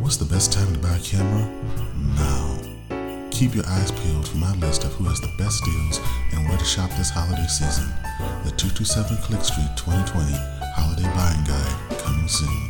What's the best time to buy a camera? Now. Keep your eyes peeled for my list of who has the best deals and where to shop this holiday season. The 227 Click Street 2020 Holiday Buying Guide coming soon.